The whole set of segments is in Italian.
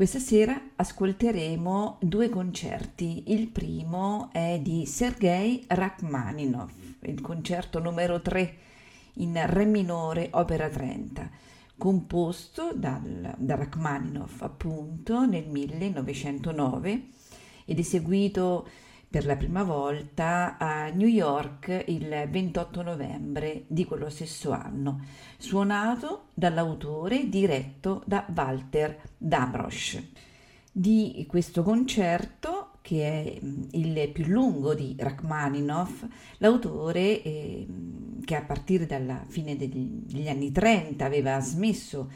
Questa sera ascolteremo due concerti. Il primo è di Sergei Rachmaninov il concerto numero 3 in Re minore, opera 30, composto dal, da Rachmaninoff appunto nel 1909 ed eseguito per la prima volta a New York il 28 novembre di quello stesso anno, suonato dall'autore diretto da Walter Damrosch. Di questo concerto che è mm, il più lungo di Rachmaninoff, l'autore eh, che a partire dalla fine degli, anni 30 aveva smesso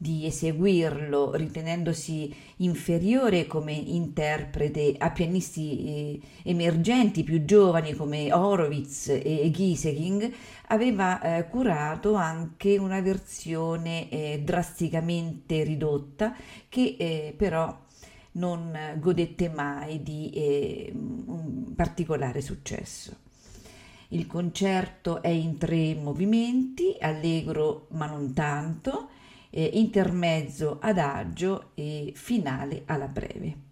di eseguirlo ritenendosi inferiore come interprete a pianisti eh, emergenti più giovani come Horowitz e Gieseking, aveva eh, curato anche una versione eh, drasticamente ridotta che eh, però non godette mai di eh, un particolare successo. Il concerto è in tre movimenti, allegro ma non tanto, eh, intermezzo adagio e finale alla breve.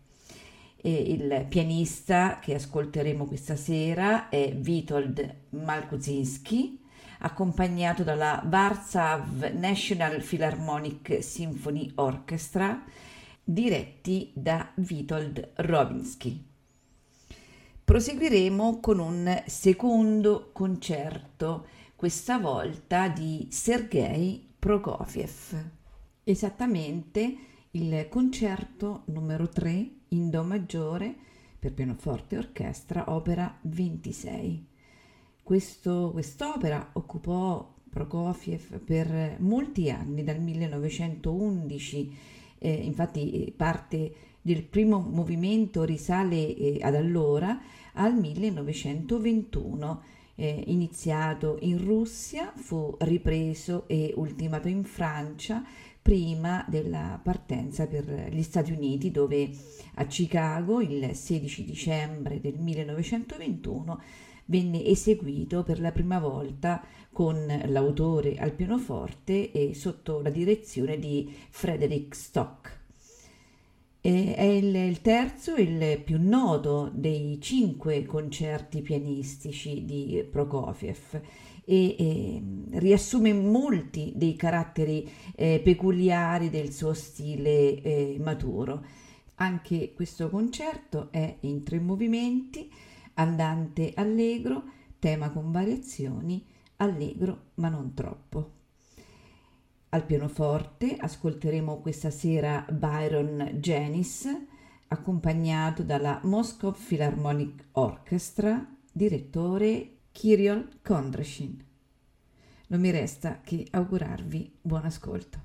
E il pianista che ascolteremo questa sera è Witold Malkuzinski, accompagnato dalla Warsaw National Philharmonic Symphony Orchestra, diretti da Witold Robinsky. Proseguiremo con un secondo concerto, questa volta di Sergei Prokofiev. Esattamente il concerto numero 3 in Do maggiore per pianoforte e orchestra, opera 26. Questo, quest'opera occupò Prokofiev per molti anni, dal 1911 eh, infatti parte del primo movimento risale eh, ad allora al 1921, eh, iniziato in Russia, fu ripreso e ultimato in Francia prima della partenza per gli Stati Uniti dove a Chicago il 16 dicembre del 1921 venne eseguito per la prima volta con l'autore al pianoforte e sotto la direzione di Frederick Stock. È il, il terzo, il più noto dei cinque concerti pianistici di Prokofiev e, e riassume molti dei caratteri eh, peculiari del suo stile eh, maturo. Anche questo concerto è in tre movimenti, andante allegro, tema con variazioni, allegro ma non troppo. Al pianoforte ascolteremo questa sera Byron Janis, accompagnato dalla Moscow Philharmonic Orchestra, direttore Kirill Kondrashin. Non mi resta che augurarvi buon ascolto.